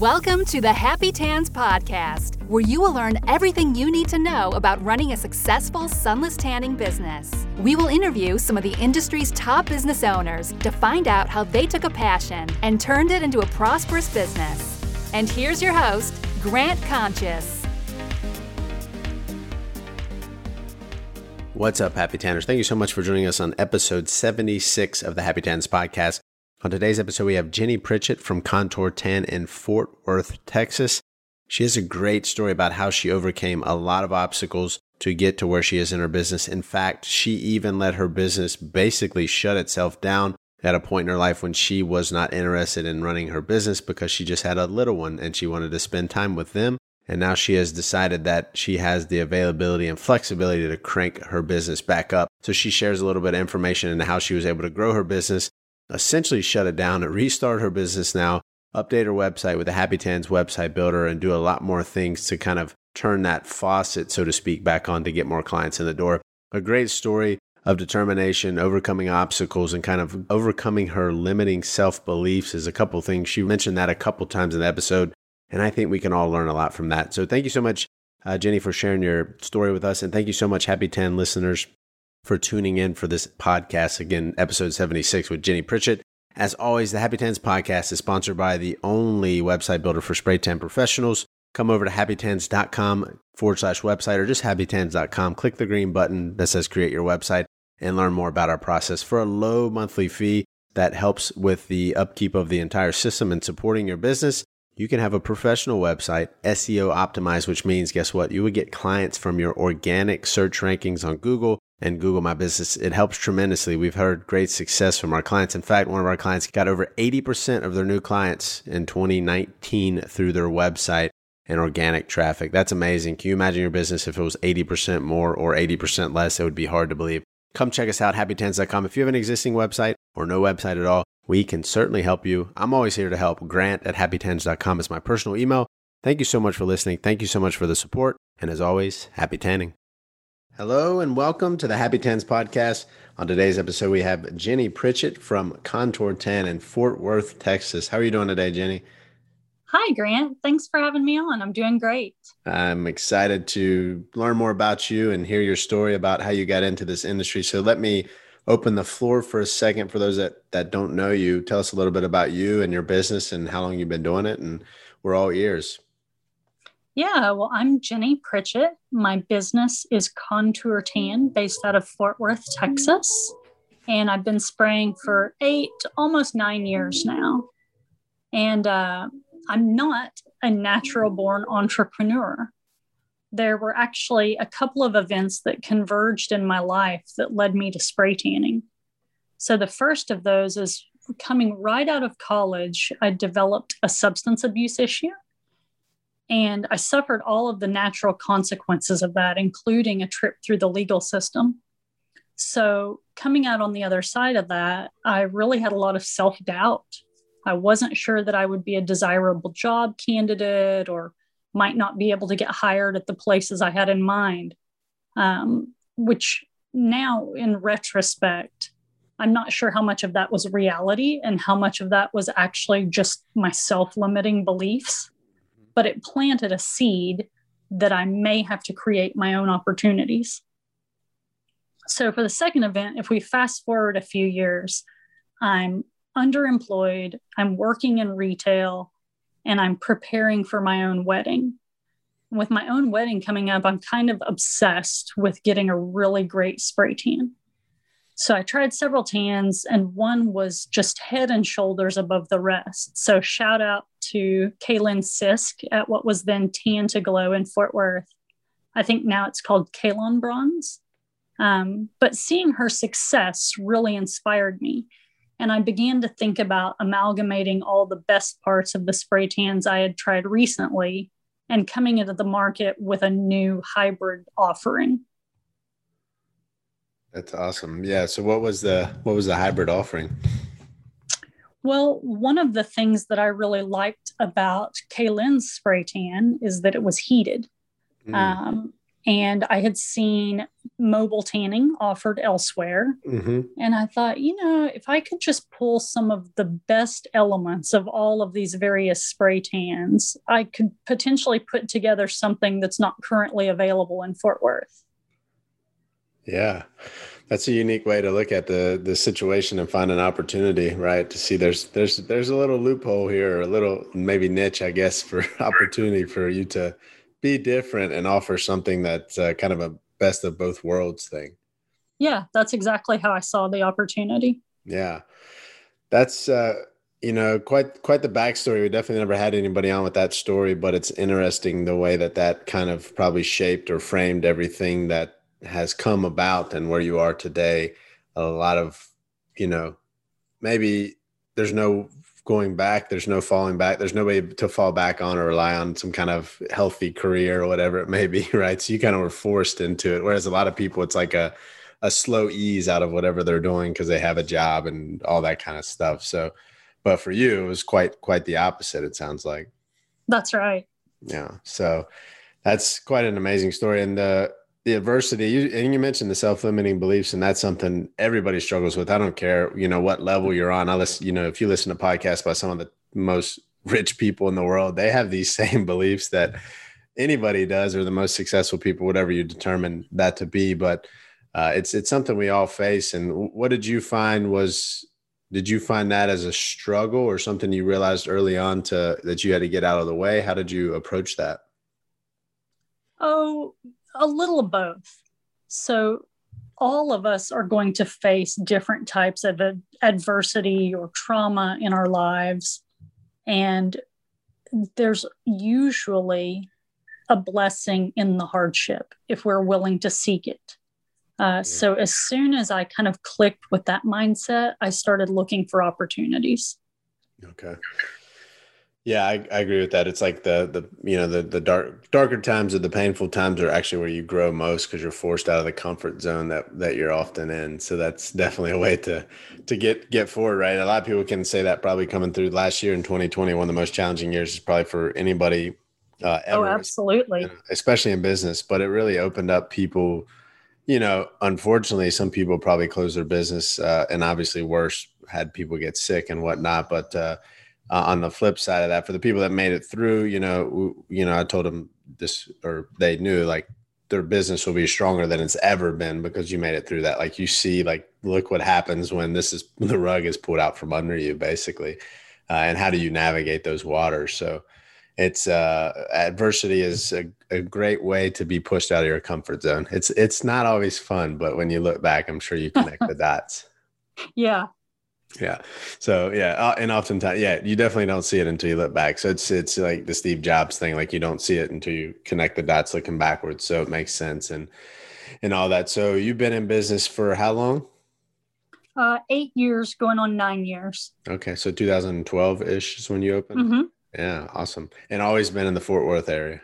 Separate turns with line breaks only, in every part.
Welcome to the Happy Tans Podcast, where you will learn everything you need to know about running a successful sunless tanning business. We will interview some of the industry's top business owners to find out how they took a passion and turned it into a prosperous business. And here's your host, Grant Conscious.
What's up, Happy Tanners? Thank you so much for joining us on episode 76 of the Happy Tans podcast. On today's episode, we have Gini Pritchett from Contour Tan in Fort Worth, Texas. She has a great story about how she overcame a lot of obstacles to get to where she is in her business. In fact, she even let her business basically shut itself down at a point in her life when she was not interested in running her business because she just had a little one and she wanted to spend time with them. And now she has decided that she has the availability and flexibility to crank her business back up. So she shares a little bit of information into how she was able to grow her business essentially shut it down and restart her business now, update her website with the Happy Tans website builder, and do a lot more things to kind of turn that faucet, so to speak, back on to get more clients in the door. A great story of determination, overcoming obstacles, and kind of overcoming her limiting self beliefs is a couple things. She mentioned that a couple times in the episode, and I think we can all learn a lot from that. So thank you so much, uh, Gini, for sharing your story with us. And thank you so much, Happy Tan listeners, for tuning in for this podcast. Again, episode 76 with Gini Pritchett. As always, the Happy Tans podcast is sponsored by the only website builder for spray tan professionals. Come over to happytans.com forward slash website or just happytans.com. Click the green button that says create your website and learn more about our process for a low monthly fee that helps with the upkeep of the entire system and supporting your business. You can have a professional website, SEO optimized, which means guess what? You would get clients from your organic search rankings on Google and Google My Business. It helps tremendously. We've heard great success from our clients. In fact, one of our clients got over 80% of their new clients in 2019 through their website and organic traffic. That's amazing. Can you imagine your business if it was 80% more or 80% less? It would be hard to believe. Come check us out, happytans.com. If you have an existing website or no website at all, we can certainly help you. I'm always here to help. Grant at happytans.com is my personal email. Thank you so much for listening. Thank you so much for the support. And as always, happy tanning. Hello and welcome to the Happy Tans podcast. On today's episode, we have Gini Pritchett from Contour Tan in Fort Worth, Texas. How are you doing today, Gini?
Hi, Grant. Thanks for having me on. I'm doing great.
I'm excited to learn more about you and hear your story about how you got into this industry. So let me open the floor for a second for those that, that don't know you. Tell us a little bit about you and your business and how long you've been doing it. And we're all ears.
Yeah, well, I'm Gini Pritchett. My business is Contour Tan based out of Fort Worth, Texas. And I've been spraying for eight, almost nine years now. And uh, I'm not a natural born entrepreneur. There were actually a couple of events that converged in my life that led me to spray tanning. So the first of those is coming right out of college, I developed a substance abuse issue and I suffered all of the natural consequences of that, including a trip through the legal system. So, coming out on the other side of that, I really had a lot of self doubt. I wasn't sure that I would be a desirable job candidate or might not be able to get hired at the places I had in mind, um, which now, in retrospect, I'm not sure how much of that was reality and how much of that was actually just my self limiting beliefs but it planted a seed that I may have to create my own opportunities. So, for the second event, if we fast forward a few years, I'm underemployed, I'm working in retail, and I'm preparing for my own wedding. With my own wedding coming up, I'm kind of obsessed with getting a really great spray tan. So I tried several tans, and one was just head and shoulders above the rest. So shout out to Kaylin Sisk at what was then Tan to Glow in Fort Worth. I think now it's called Kalon Bronze. Um, but seeing her success really inspired me. And I began to think about amalgamating all the best parts of the spray tans I had tried recently and coming into the market with a new hybrid offering.
That's awesome. Yeah. So what was the what was the hybrid offering?
Well, one of the things that I really liked about Kaylin's spray tan is that it was heated. Mm. Um, and I had seen mobile tanning offered elsewhere.
Mm-hmm.
And I thought, you know, if I could just pull some of the best elements of all of these various spray tans, I could potentially put together something that's not currently available in Fort Worth.
Yeah. That's a unique way to look at the the situation and find an opportunity, right? To see there's there's there's a little loophole here, or a little maybe niche, I guess, for opportunity for you to be different and offer something that's uh, kind of a best of both worlds thing.
Yeah, that's exactly how I saw the opportunity.
Yeah, that's uh, you know quite quite the backstory. We definitely never had anybody on with that story, but it's interesting the way that that kind of probably shaped or framed everything that has come about and where you are today. A lot of you know maybe there's no going back. There's no falling back. There's no way to fall back on or rely on some kind of healthy career or whatever it may be, right? So you kind of were forced into it. Whereas a lot of people, it's like a a slow ease out of whatever they're doing because they have a job and all that kind of stuff. So, but for you, it was quite quite the opposite. It sounds like.
That's right.
Yeah. So that's quite an amazing story. And the the adversity you, and you mentioned the self-limiting beliefs and that's something everybody struggles with. I don't care you know what level you're on. I listen you know if you listen to podcasts by some of the most rich people in the world they have these same beliefs that anybody does or the most successful people whatever you determine that to be. But uh, it's it's something we all face. And what did you find was did you find that as a struggle or something you realized early on to that you had to get out of the way? How did you approach that
oh a little of both. So, all of us are going to face different types of ad- adversity or trauma in our lives. And there's usually a blessing in the hardship if we're willing to seek it. Uh, so, as soon as I kind of clicked with that mindset, I started looking for opportunities.
Okay. Yeah, I, I agree with that. It's like the the you know the the dark darker times or the painful times are actually where you grow most because you're forced out of the comfort zone that that you're often in. So that's definitely a way to to get get forward, right? A lot of people can say that probably coming through last year in 2020, one of the most challenging years is probably for anybody uh, oh, ever.
Oh, absolutely.
Especially in business, but it really opened up people. You know, unfortunately, some people probably closed their business, uh, and obviously worse had people get sick and whatnot. But uh, uh, on the flip side of that, for the people that made it through, you know, you know, I told them this, or they knew like their business will be stronger than it's ever been because you made it through that. Like you see, like look what happens when this is the rug is pulled out from under you, basically, uh, and how do you navigate those waters? So it's uh, adversity is a, a great way to be pushed out of your comfort zone. It's it's not always fun, but when you look back, I'm sure you connect the dots.
Yeah,
yeah. So yeah, uh, and oftentimes, yeah, you definitely don't see it until you look back. So it's it's like the Steve Jobs thing, like you don't see it until you connect the dots looking backwards. So it makes sense and and all that. So you've been in business for how long?
Uh, eight years, going on nine years.
Okay, so 2012 ish is when you opened.
Mm-hmm.
Yeah, awesome, and always been in the Fort Worth area.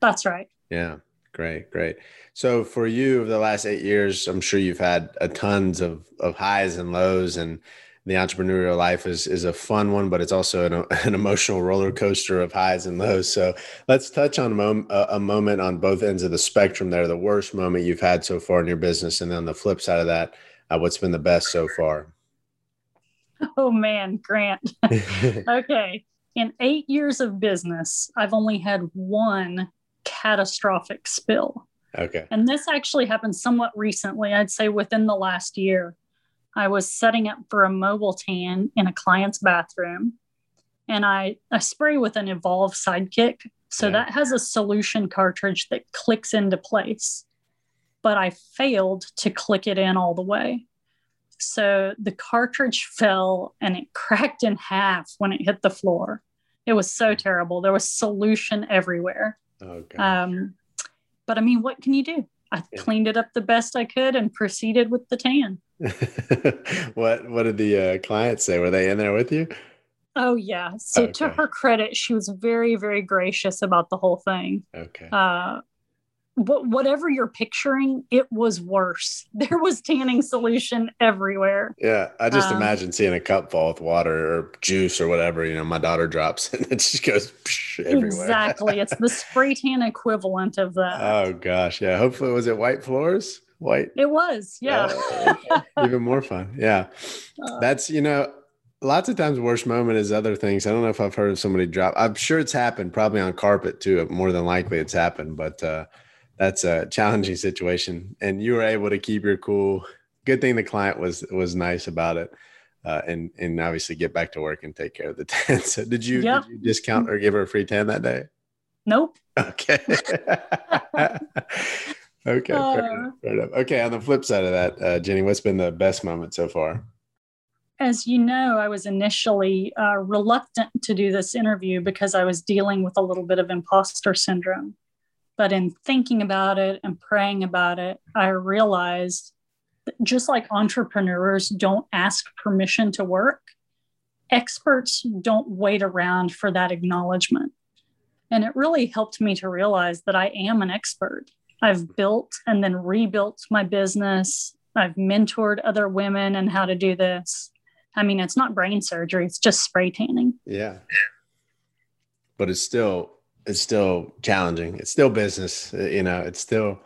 That's right.
Yeah, great, great. So for you, over the last eight years, I'm sure you've had a tons of of highs and lows and the entrepreneurial life is is a fun one, but it's also an, an emotional roller coaster of highs and lows. So let's touch on a, mom, a, a, moment on both ends of the spectrum. There, the worst moment you've had so far in your business, and then on the flip side of that, uh, what's been the best so far?
Oh man, Grant. okay, in eight years of business, I've only had one catastrophic spill.
Okay.
And this actually happened somewhat recently. I'd say within the last year. I was setting up for a mobile tan in a client's bathroom. And I, I spray with an Evolve Sidekick. So yeah. that has a solution cartridge that clicks into place. But I failed to click it in all the way. So the cartridge fell and it cracked in half when it hit the floor. It was so terrible. There was solution everywhere.
Okay.
Um, but I mean, what can you do? I yeah. cleaned it up the best I could and proceeded with the tan.
what what did the uh, client say? Were they in there with you?
Oh yeah. So okay. to her credit, she was very very gracious about the whole thing.
Okay.
Uh, whatever you're picturing, it was worse. There was tanning solution everywhere.
Yeah, I just um, imagine seeing a cup fall with water or juice or whatever. You know, my daughter drops and it just goes everywhere.
Exactly, it's the spray tan equivalent of that.
Oh gosh, yeah. Hopefully, was it white floors? White.
It was, yeah.
Oh, Even more fun, yeah. Uh, That's you know lots of times worst moment is other things. I don't know if I've heard of somebody drop. I'm sure it's happened, probably on carpet too. More than likely, it's happened. But uh, that's a challenging situation, and you were able to keep your cool. Good thing the client was was nice about it, uh, and and obviously get back to work and take care of the tan. So did you, yep. did you discount or give her a free tan that day?
Nope.
Okay. okay. Uh, fair enough, fair enough. Okay. On the flip side of that, uh, Gini, what's been the best moment so far?
as you know, I was initially uh, reluctant to do this interview because I was dealing with a little bit of imposter syndrome. But in thinking about it and praying about it, I realized just like entrepreneurs don't ask permission to work, experts don't wait around for that acknowledgement. And it really helped me to realize that I am an expert. I've built and then rebuilt my business. I've mentored other women and how to do this. I mean, it's not brain surgery, it's just spray tanning.
Yeah. But it's still it's still challenging. It's still business, uh, you know, it's still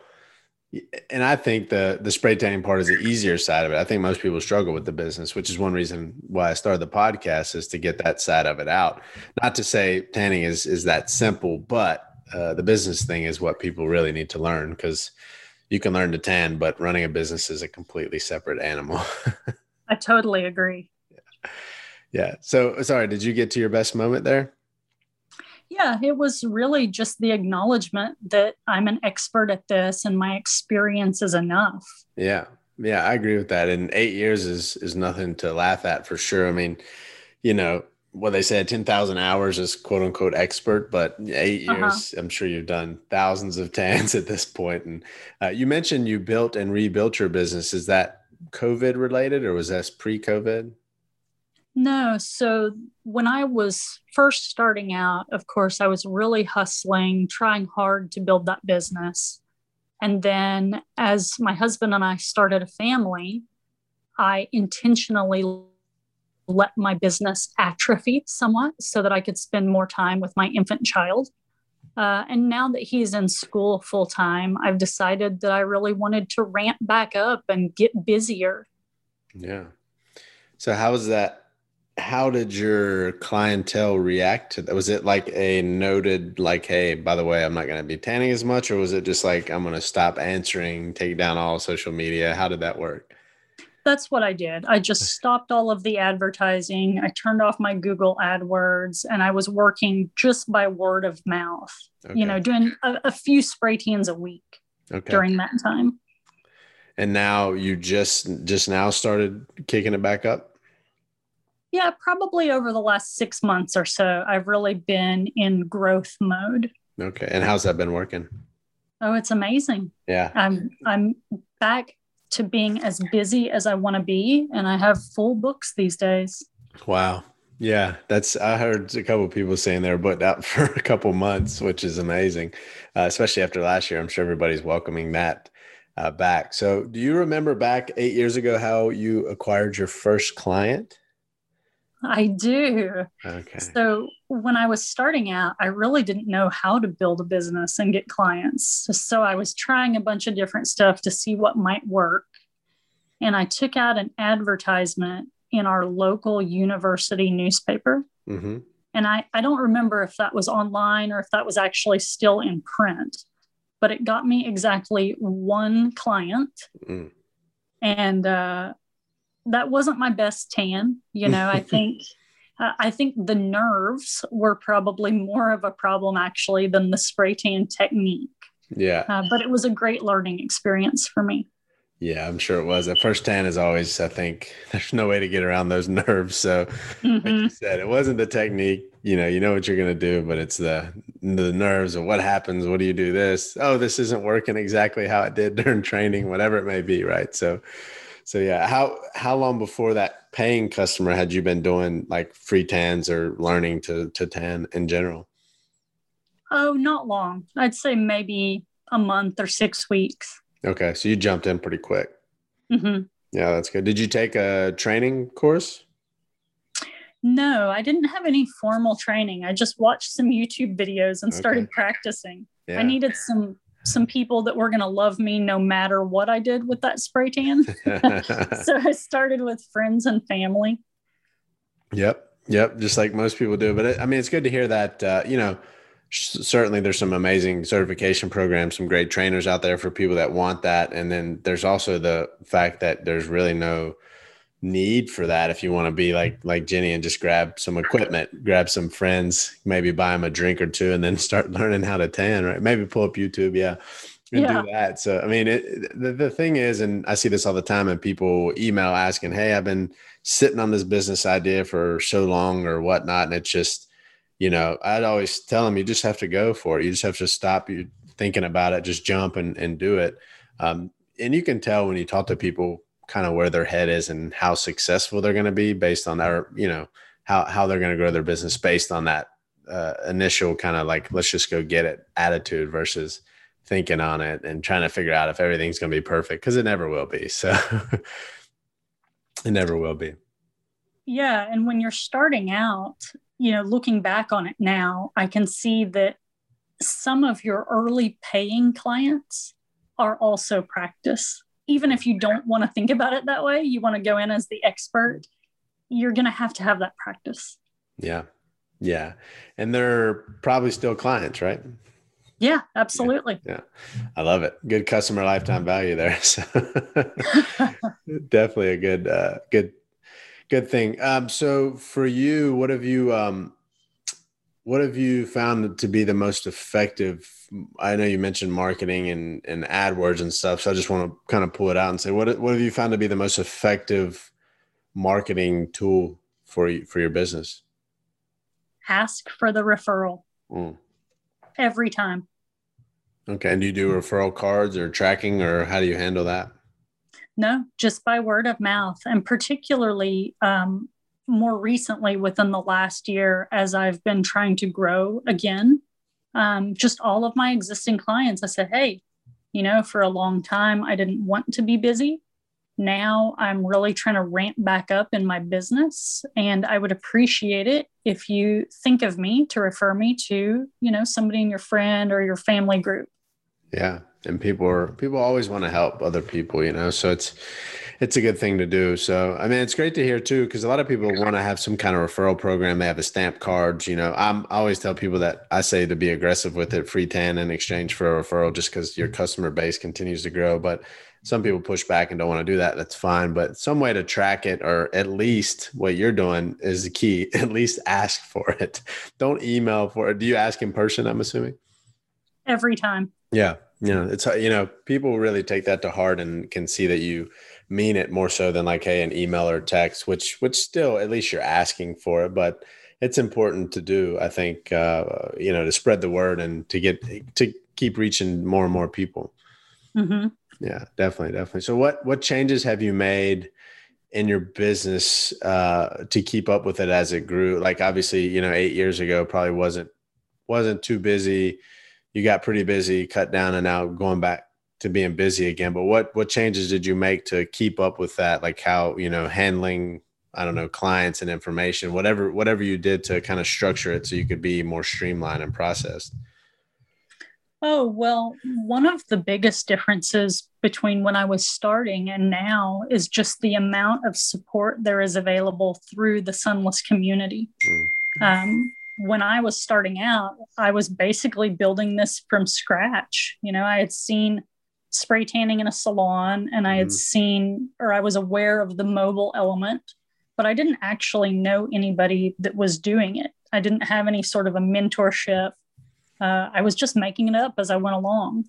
and I think the the spray tanning part is the easier side of it. I think most people struggle with the business, which is one reason why I started the podcast is to get that side of it out. Not to say tanning is is that simple, but uh, the business thing is what people really need to learn because you can learn to tan, but running a business is a completely separate animal.
I totally agree.
Yeah. Yeah. So sorry, did you get to your best moment there?
Yeah, it was really just the acknowledgement that I'm an expert at this and my experience is enough.
Yeah. Yeah, I agree with that. And eight years is is nothing to laugh at for sure. I mean, you know, what they said 10,000 hours is quote unquote expert, but eight uh-huh. years, uh-huh. I'm sure you've done thousands of tans at this point. And uh, you mentioned you built and rebuilt your business. Is that COVID related or was that pre COVID?
No. So when I was first starting out, of course, I was really hustling, trying hard to build that business. And then as my husband and I started a family, I intentionally let my business atrophy somewhat so that I could spend more time with my infant child. Uh, and now that he's in school full time, I've decided that I really wanted to ramp back up and get busier.
Yeah. So, how is that how did your clientele react to that? Was it like a noted, like, hey, by the way, I'm not going to be tanning as much, or was it just like, I'm going to stop answering, take down all social media? How did that work?
That's what I did. I just stopped all of the advertising. I turned off my Google AdWords and I was working just by word of mouth, okay. you know, doing a, a, few spray tans a week okay. during that time.
And now you just just now started kicking it back up?
Yeah, probably over the last six months or so, I've really been in growth mode.
Okay. And how's that been working?
Oh, it's amazing.
Yeah.
I'm I'm back to being as busy as I want to be, and I have full books these days.
Wow. Yeah, that's I heard a couple people saying they're booked out for a couple months, which is amazing, uh, especially after last year. I'm sure everybody's welcoming that uh, back. So, do you remember back eight years ago how you acquired your first client?
I do.
Okay.
So when I was starting out, I really didn't know how to build a business and get clients. So I was trying a bunch of different stuff to see what might work. And I took out an advertisement in our local university newspaper. Mm-hmm. And I, I don't remember if that was online or if that was actually still in print, but it got me exactly one client. Mm. And uh, that wasn't my best tan. You know, I think uh, I think the nerves were probably more of a problem actually than the spray tan technique.
Yeah.
Uh, but it was a great learning experience for me.
Yeah, I'm sure it was. The first tan is always, I think, there's no way to get around those nerves. So, mm-hmm. like you said, it wasn't the technique. You know, you know what you're going to do, but it's the the nerves of what happens. What do you do? This? Oh, this isn't working exactly how it did during training, whatever it may be. Right. So, so yeah, how how long before that paying customer had you been doing like free tans or learning to to tan in general?
Oh, not long. I'd say maybe a month or six weeks.
Okay. So you jumped in pretty quick.
hmm
Yeah, that's good. Did you take a training course?
No, I didn't have any formal training. I just watched some YouTube videos and started
Okay.
practicing.
Yeah.
I needed some some people that were going to love me no matter what I did with that spray tan. so I started with friends and family.
Yep. Yep. Just like most people do. But it, I mean, it's good to hear that, uh, you know, sh- certainly there's some amazing certification programs, some great trainers out there for people that want that. And then there's also the fact that there's really no need for that if you want to be like like Gini and just grab some equipment, grab some friends, maybe buy them a drink or two, and then start learning how to tan. Right? Maybe pull up YouTube. Yeah. And
Yeah.
do that. So, I mean, it, the, the thing is, and I see this all the time, and people email asking, Hey, I've been sitting on this business idea for so long or whatnot. And it's just, you know, I'd always tell them, you just have to go for it. You just have to stop you thinking about it, just jump and, and do it. Um, and you can tell when you talk to people kind of where their head is and how successful they're going to be based on their, you know, how, how they're going to grow their business based on that uh, initial kind of like, let's just go get it attitude versus thinking on it and trying to figure out if everything's going to be perfect because it never will be. So it never will be.
Yeah. And when you're starting out, you know, looking back on it now, I can see that some of your early paying clients are also practice. Even if you don't want to think about it that way, you want to go in as the expert, you're going to have to have that practice.
Yeah. Yeah. And they're probably still clients, right?
Yeah, absolutely. Yeah.
I love it. Good customer lifetime value there. So definitely a good, uh, good, good thing. Um, so for you, what have you, um, what have you found to be the most effective? I know you mentioned marketing and, and AdWords and stuff. So I just want to kind of pull it out and say, what, what have you found to be the most effective marketing tool for you, for your business?
Ask for the referral
Mm.
every time.
Okay. And do you do referral cards or tracking or how do you handle that?
No, just by word of mouth. And particularly um, more recently within the last year, as I've been trying to grow again, um, just all of my existing clients, I said, hey, you know, for a long time, I didn't want to be busy. Now I'm really trying to ramp back up in my business. And I would appreciate it if you think of me to refer me to, you know, somebody in your friend or your family group.
Yeah. And people are people always want to help other people, you know. So it's it's a good thing to do. So I mean it's great to hear too, because a lot of people want to have some kind of referral program. They have a stamp cards, you know. I'm I always tell people that I say to be aggressive with it, free tan in exchange for a referral, just because your customer base continues to grow. But some people push back and don't want to do that. That's fine. But some way to track it, or at least what you're doing is the key. At least ask for it. Don't email for it. Do you ask in person? I'm assuming.
Every time.
Yeah. Yeah. It's, you know, people really take that to heart and can see that you mean it more so than like, Hey, an email or text, which, which still, at least you're asking for it, but it's important to do, I think, uh, you know, to spread the word and to get, to keep reaching more and more people.
hmm
Yeah, definitely. Definitely. So what, what changes have you made in your business, uh, to keep up with it as it grew? Like obviously, you know, eight years ago probably wasn't, wasn't too busy you got pretty busy, cut down, and now going back to being busy again. But what what changes did you make to keep up with that? Like how you know handling I don't know clients and information, whatever whatever you did to kind of structure it so you could be more streamlined and processed.
Oh, well, one of the biggest differences between when I was starting and now is just the amount of support there is available through the Sunless community.
Mm.
Um, when I was starting out, I was basically building this from scratch. You know, I had seen spray tanning in a salon and I had
Mhm.
seen or I was aware of the mobile element, but I didn't actually know anybody that was doing it. I didn't have any sort of a mentorship. Uh, I was just making it up as I went along.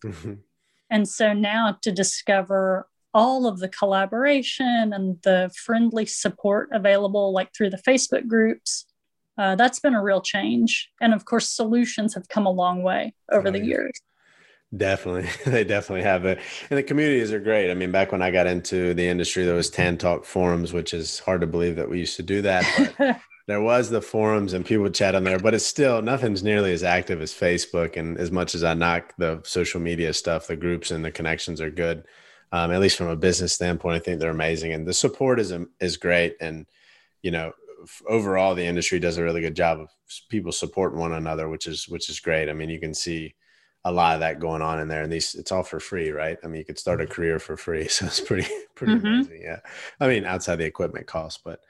And so now to discover all of the collaboration and the friendly support available, like through the Facebook groups, uh, that's been a real change. And of course, solutions have come a long way over
Oh,
the
yeah.
years.
Definitely. They definitely have it. And the communities are great. I mean, back when I got into the industry, there was Tan Talk forums, which is hard to believe that we used to do that. But there was the forums and people chat on there, but it's still nothing's nearly as active as Facebook. And as much as I knock the social media stuff, the groups and the connections are good. Um, at least from a business standpoint, I think they're amazing, and the support is is great. And you know, overall, the industry does a really good job of people supporting one another, which is which is great. I mean, you can see a lot of that going on in there and these it's all for free right i mean you could start a mm-hmm. career for free so it's pretty pretty mm-hmm. amazing yeah i mean outside the equipment cost but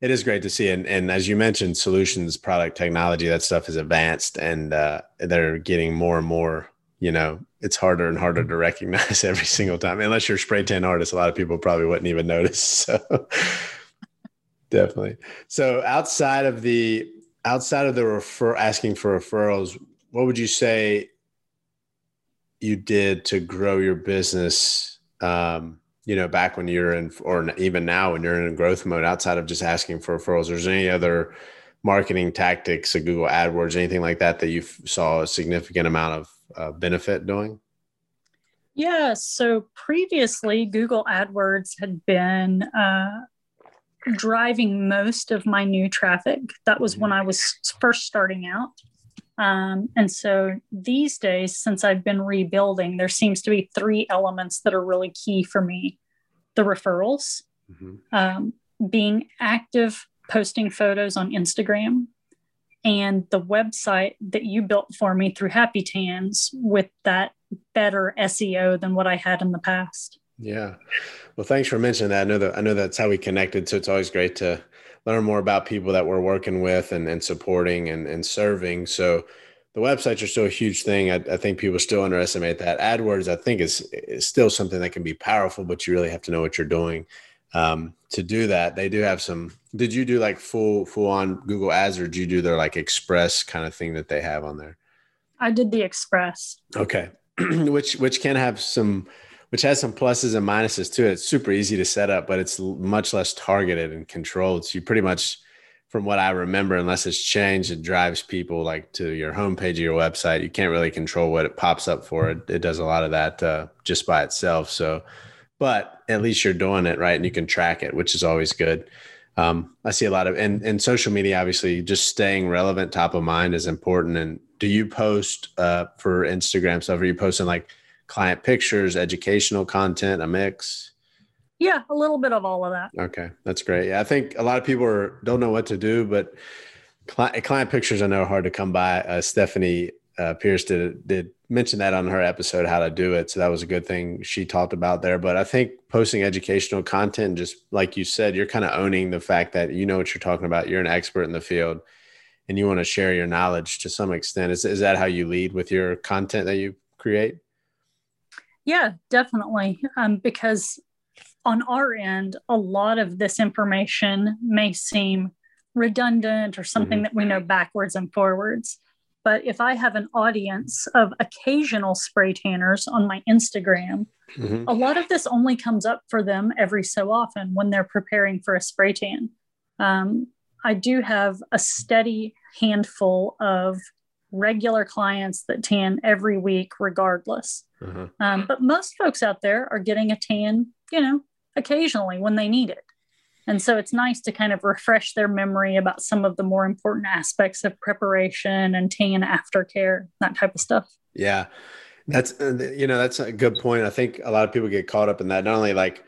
it is great to see and, and as you mentioned solutions product technology that stuff is advanced and uh, they're getting more and more you know it's harder and harder to recognize every single time unless you're a spray tan artist a lot of people probably wouldn't even notice so definitely. So outside of the outside of the refer asking for referrals what would you say you did to grow your business um, you know back when you're in or even now when you're in a growth mode outside of just asking for referrals? There's any other marketing tactics of google adwords anything like that that you saw a significant amount of uh, benefit doing?
Yeah so previously google adwords had been uh, driving most of my new traffic that was when i was first starting out um, and so these days, since I've been rebuilding, there seems to be three elements that are really key for me the referrals, mm-hmm. um, being active, posting photos on Instagram, and the website that you built for me through Happy Tans with that better SEO than what I had in the past.
Yeah. Well, thanks for mentioning that. I know that I know that's how we connected. So it's always great to learn more about people that we're working with and, and supporting and, and serving. So the websites are still a huge thing. I, I, think people still underestimate that. AdWords, I think, is, is still something that can be powerful, but you really have to know what you're doing um, to do that. They do have some. Did you do like full full on Google Ads, or did you do their like Express kind of thing that they have on there?
I did the Express.
Okay, which which can have some which has some pluses and minuses to it. It's super easy to set up, but it's much less targeted and controlled. So you pretty much, from what I remember, unless it's changed, it drives people like to your homepage of your website. You can't really control what it pops up for. It, it does a lot of that uh, just by itself. So, but at least you're doing it right, and you can track it, which is always good. Um, I see a lot of and and social media. Obviously, just staying relevant, top of mind is important. And do you post uh, for Instagram stuff? Are you posting like client pictures, educational content, a mix?
Yeah, a little bit of all of that.
Okay, that's great. Yeah, I think a lot of people are, don't know what to do, but client, client pictures I know are hard to come by. Uh, Stephanie uh, Pierce did did mention that on her episode how to do it, so that was a good thing she talked about there. But I think posting educational content, just like you said, you're kind of owning the fact that you know what you're talking about. You're an expert in the field, and you want to share your knowledge to some extent. Is is that how you lead with your content that you create?
Yeah, definitely. Um, because on our end, a lot of this information may seem redundant or something mm-hmm. that we know backwards and forwards. But if I have an audience of occasional spray tanners on my Instagram, mm-hmm. a lot of this only comes up for them every so often when they're preparing for a spray tan. Um, I do have a steady handful of regular clients that tan every week, regardless. Uh-huh. Um, but most folks out there are getting a tan, you know, occasionally when they need it. And so it's nice to kind of refresh their memory about some of the more important aspects of preparation and tan aftercare, that type of stuff.
Yeah. That's, uh, you know, that's a good point. I think a lot of people get caught up in that. Not only like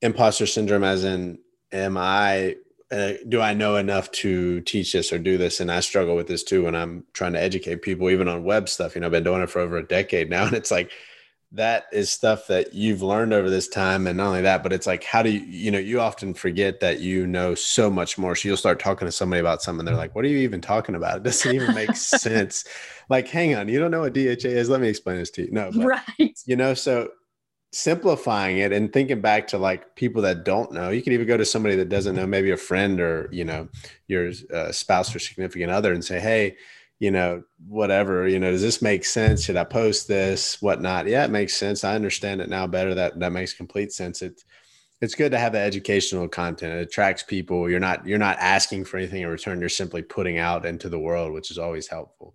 imposter syndrome, as in, am I uh, do I know enough to teach this or do this? And I struggle with this too when I'm trying to educate people, even on web stuff. You know, I've been doing it for over a decade now, and it's like that is stuff that you've learned over this time. And not only that, but it's like, how do you, you know, you often forget that you know so much more. So you'll start talking to somebody about something. They're like, what are you even talking about? It doesn't even make sense. Like, hang on, you don't know what DHA is? Let me explain this to you. No, but, right. You know, so simplifying it and thinking back to like people that don't know you can even go to somebody that doesn't know maybe a friend or you know your uh, spouse or significant other and say hey you know whatever you know does this make sense? Should i post this? Whatnot yeah it makes sense. I understand it now better. That that makes complete sense. It it's good to have the educational content. It attracts people. You're not you're not asking for anything in return. You're simply putting out into the world which is always helpful.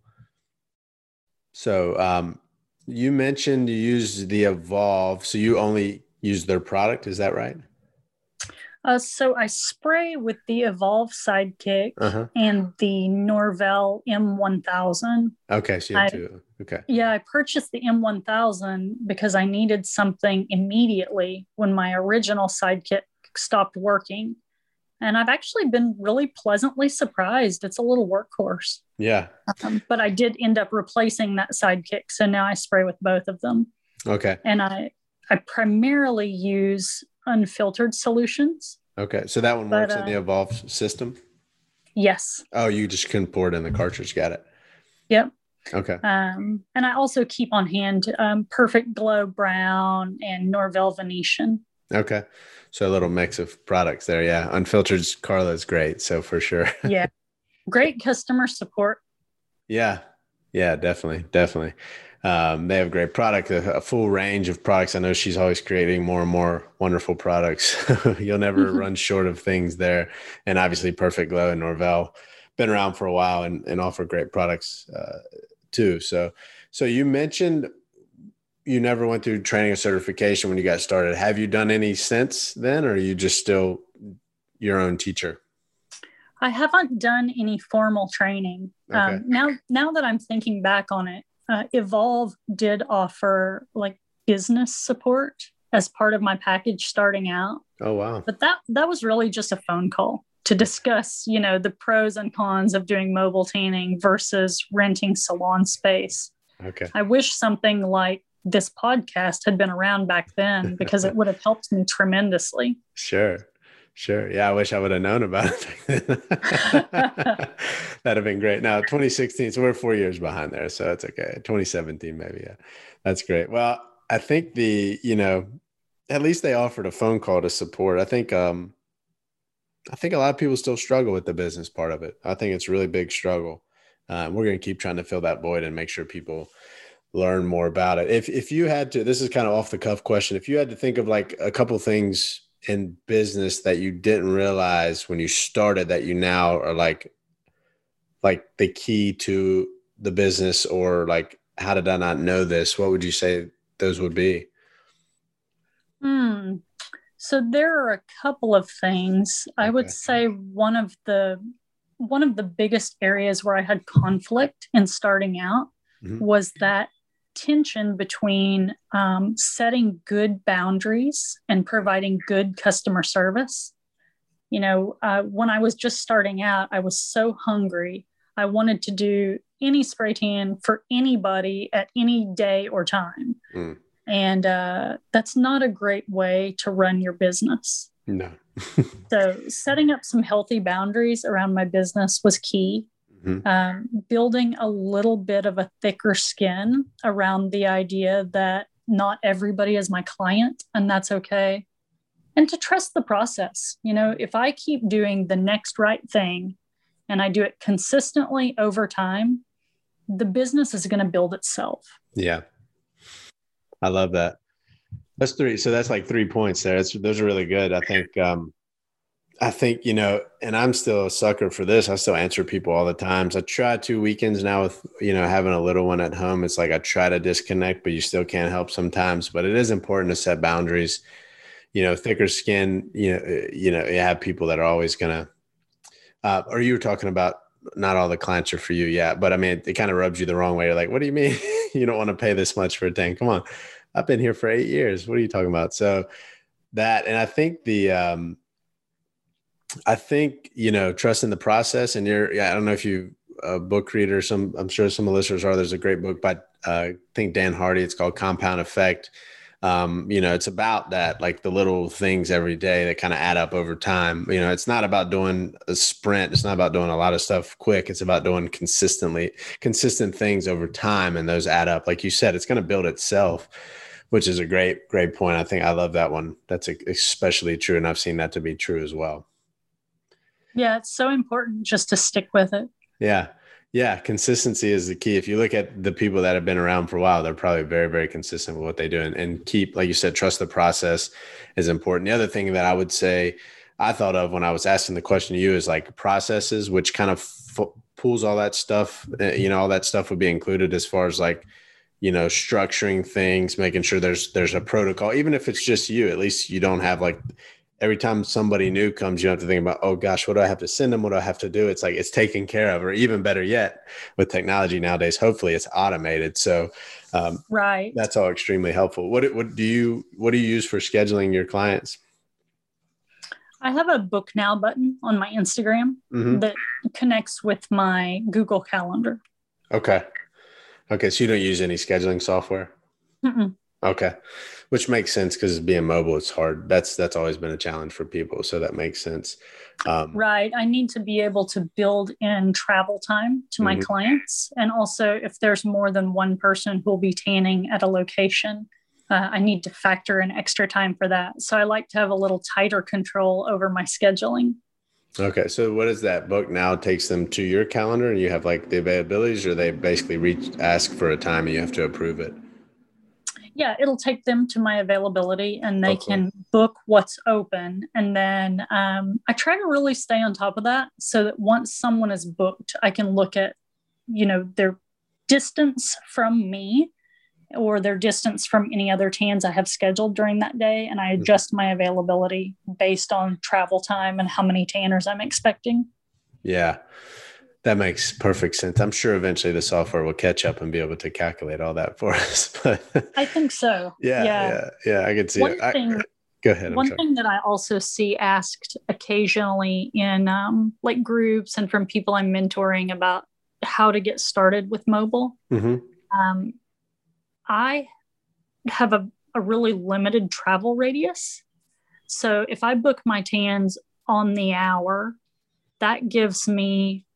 So um, you mentioned you use the Evolve, so you only use their product. Is that right?
Uh, so I spray with the Evolve Sidekick uh-huh. and the Norvell M1000.
Okay, so you have I, two. Okay.
Yeah, I purchased the M1000 because I needed something immediately when my original Sidekick stopped working. And I've actually been really pleasantly surprised. It's a little workhorse.
Yeah.
Um, but I did end up replacing that Sidekick, so now I spray with both of them.
Okay.
And I I primarily use unfiltered solutions.
Okay. So that one works but, uh, in the uh, Evolve system?
Yes.
Oh, you just couldn't pour it in the cartridge. Got it.
Yep.
Okay.
Um, and I also keep on hand um, Perfect Glow Brown and Norvell Venetian.
Okay. So a little mix of products there. Yeah. Unfiltered Carla is great. So for sure.
yeah. Great customer support.
Yeah. Yeah, definitely. Definitely. Um, they have great product, a, a, full range of products. I know she's always creating more and more wonderful products. You'll never mm-hmm. run short of things there. And obviously, Perfect Glow and Norvell been around for a while and, and offer great products uh, too. So, so you mentioned you never went through training or certification when you got started. Have you done any since then, or are you just still your own teacher?
I haven't done any formal training. Okay. Um, now, now that I'm thinking back on it, uh, Evolve did offer like business support as part of my package starting out.
Oh wow!
But that that was really just a phone call to discuss, you know, the pros and cons of doing mobile tanning versus renting salon space.
Okay.
I wish something like this podcast had been around back then because it would have helped me tremendously.
Sure. Sure. Yeah, I wish I would have known about it. That'd have been great. Now, 2016, so we're four years behind there, so it's okay. 2017, maybe. Yeah, that's great. Well, I think the you know, at least they offered a phone call to support. I think um, I think a lot of people still struggle with the business part of it. I think it's a really big struggle. Um, we're going to keep trying to fill that void and make sure people learn more about it. If if you had to, this is kind of off the cuff question. If you had to think of like a couple things in business that you didn't realize when you started that you now are like like the key to the business or like how did I not know this? What would you say those would be?
Hmm. So there are a couple of things. Okay. I would say one of the one of the biggest areas where I had conflict in starting out mm-hmm. was that tension between um, setting good boundaries and providing good customer service. You know, uh, when I was just starting out, I was so hungry. I wanted to do any spray tan for anybody at any day or time. Mm. And uh, that's not a great way to run your business.
No.
so, setting up some healthy boundaries around my business was key mm-hmm. um, building a little bit of a thicker skin around the idea that not everybody is my client and that's okay. And to trust the process you know if i keep doing the next right thing and i do it consistently over time the business is going to build itself.
Yeah. I love that. That's three so that's like three points there. That's, those are really good i think um I think, you know, and I'm still a sucker for this. I still answer people all the times. I try two weekends now with, you know, having a little one at home. It's like I try to disconnect, but you still can't help sometimes. But it is important to set boundaries. You know, thicker skin, you know, you know, you have people that are always gonna uh, or you were talking about not all the clients are for you yet, but I mean, it, it kind of rubs you the wrong way. You're like, what do you mean you don't want to pay this much for a tank? Come on. I've been here for eight years. What are you talking about? So that, and I think the, um, I think you know trusting the process, and you're. Yeah, I don't know if you a book reader. Some I'm sure some listeners are. There's a great book by uh, I think Dan Hardy. It's called Compound Effect. Um, you know, it's about that, like the little things every day that kind of add up over time. You know, it's not about doing a sprint. It's not about doing a lot of stuff quick. It's about doing consistently consistent things over time, and those add up. Like you said, it's going to build itself which is a great great point i think i love that one that's especially true and i've seen that to be true as well
yeah, it's so important just to stick with it.
Yeah. Yeah, consistency is the key. If you look at the people that have been around for a while, they're probably very, very consistent with what they do and, and keep, like you said, trust the process is important. The other thing that I would say I thought of when I was asking the question to you is like processes, which kind of f- pulls all that stuff, eh, you know, all that stuff would be included as far as like, you know, structuring things, making sure there's there's a protocol, even if it's just you, at least you don't have like every time somebody new comes, you have to think about, oh gosh, what do I have to send them? What do I have to do? It's like it's taken care of, or even better yet, with technology nowadays, hopefully it's automated. So, um,
right,
that's all extremely helpful. What what do you what do you use for scheduling your clients?
I have a book now button on my Instagram mm-hmm. that connects with my Google Calendar.
Okay. Okay. So you don't use any scheduling software? Mm-mm. Okay, which makes sense because being mobile, it's hard. That's that's always been a challenge for people, so that makes sense.
Um, right. I need to be able to build in travel time to my mm-hmm. clients, and also if there's more than one person who will be tanning at a location, uh, I need to factor in extra time for that. So I like to have a little tighter control over my scheduling.
Okay, so what is that book now takes them to your calendar, and you have like the availabilities, or they basically reach ask for a time and you have to approve it
yeah, it'll take them to my availability and they okay. can book what's open. And then um, I try to really stay on top of that so that once someone is booked, I can look at, you know, their distance from me or their distance from any other tans I have scheduled during that day. And I mm-hmm. adjust my availability based on travel time and how many tanners I'm expecting.
Yeah. That makes perfect sense. I'm sure eventually the software will catch up and be able to calculate all that for us.
But I think so.
Yeah, yeah, yeah, yeah I can see one it. Thing, I, go ahead.
One thing that I also see asked occasionally in um, like groups and from people I'm mentoring about how to get started with mobile. Mm-hmm. Um, I have a, a really limited travel radius. So if I book my tans on the hour, that gives me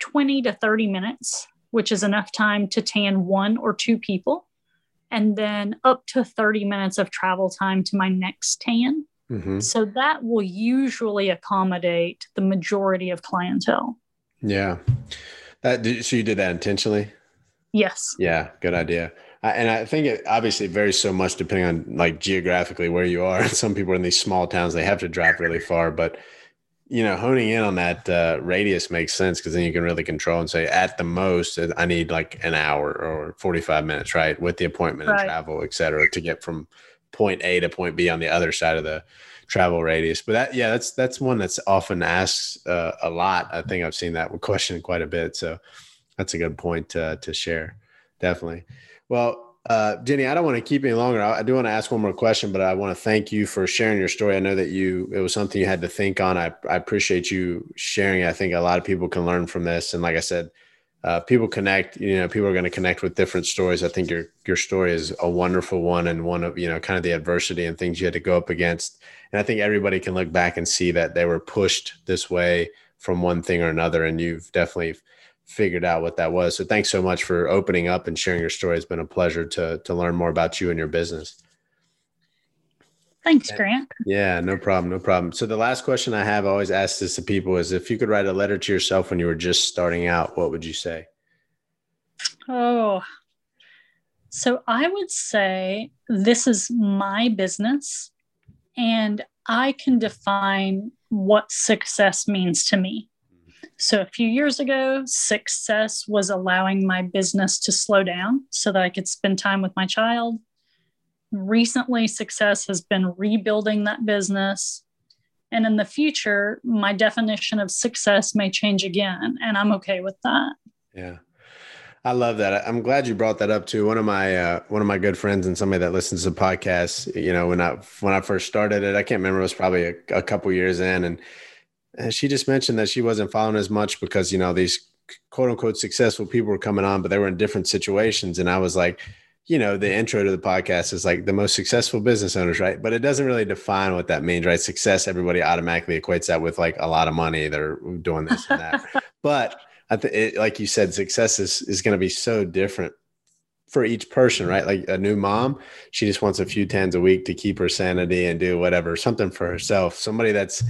20 to 30 minutes, which is enough time to tan one or two people, and then up to 30 minutes of travel time to my next tan. Mm-hmm. So that will usually accommodate the majority of clientele.
Yeah. That, so you did that intentionally?
Yes.
Yeah, good idea. and I think it obviously varies so much depending on like geographically where you are. Some people are in these small towns, they have to drive really far, but you know, honing in on that uh, radius makes sense because then you can really control and say, at the most, uh, I need like an hour or 45 minutes, right? With the appointment right. and travel, et cetera, to get from point A to point B on the other side of the travel radius. But that, yeah, that's, that's one that's often asked uh, a lot. I think I've seen that question quite a bit. So that's a good point to, to share. Definitely. Well, uh, Gini, I don't want to keep any longer. I, I do want to ask one more question, but I want to thank you for sharing your story. I know that you it was something you had to think on. I, I appreciate you sharing. I think a lot of people can learn from this. And like I said, uh, people connect. You know, people are going to connect with different stories. I think your your story is a wonderful one, and one of you know kind of the adversity and things you had to go up against. And I think everybody can look back and see that they were pushed this way from one thing or another, and you've definitely figured out what that was. So thanks so much for opening up and sharing your story. It's been a pleasure to to learn more about you and your business.
Thanks, Grant.
Yeah, no problem, no problem. So the last question I have I always asked this to people is if you could write a letter to yourself when you were just starting out, what would you say?
Oh. So I would say this is my business and I can define what success means to me. So, a few years ago, success was allowing my business to slow down so that I could spend time with my child. Recently, success has been rebuilding that business. And in the future, my definition of success may change again. And I'm okay with that.
Yeah. I love that. I'm glad you brought that up too. One of my uh, one of my good friends and somebody that listens to podcasts. You know, when I when I first started it, I can't remember. It was probably a, a couple years in, and and she just mentioned that she wasn't following as much because you know these quote unquote successful people were coming on, but they were in different situations. And I was like, you know, the intro to the podcast is like the most successful business owners, right? But it doesn't really define what that means, right? Success, everybody automatically equates that with like a lot of money. They're doing this and that. but I think, like you said, success is is going to be so different for each person, right? Like a new mom, she just wants a few tens a week to keep her sanity and do whatever, something for herself. Somebody that's,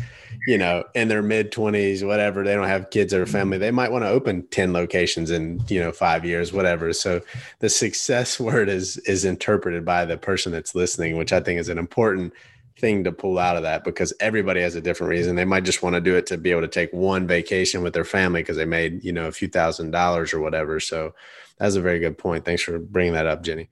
you know, in their mid 20s, whatever, they don't have kids or family, they might want to open 10 locations in, you know, 5 years, whatever. So the success word is is interpreted by the person that's listening, which I think is an important thing to pull out of that because everybody has a different reason. They might just want to do it to be able to take one vacation with their family because they made, you know, a few thousand dollars or whatever. So that's a very good point. Thanks for bringing that up, Gini.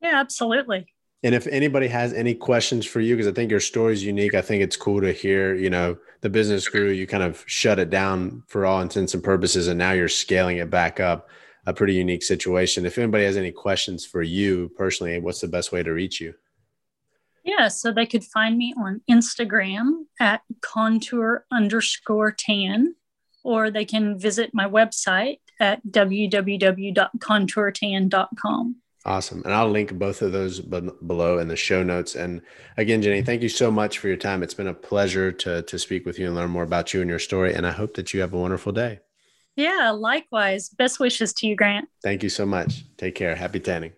Yeah, absolutely.
And if anybody has any questions for you, because I think your story is unique, I think it's cool to hear, you know, the business grew, you kind of shut it down for all intents and purposes, and now you're scaling it back up. A pretty unique situation. If anybody has any questions for you personally, what's the best way to reach you?
Yeah, so they could find me on Instagram at contour underscore tan, or they can visit my website at www.contourtan.com.
Awesome. And I'll link both of those b- below in the show notes. And again, Gini, thank you so much for your time. It's been a pleasure to, to speak with you and learn more about you and your story. And I hope that you have a wonderful day.
Yeah, likewise. Best wishes to you, Grant.
Thank you so much. Take care. Happy tanning.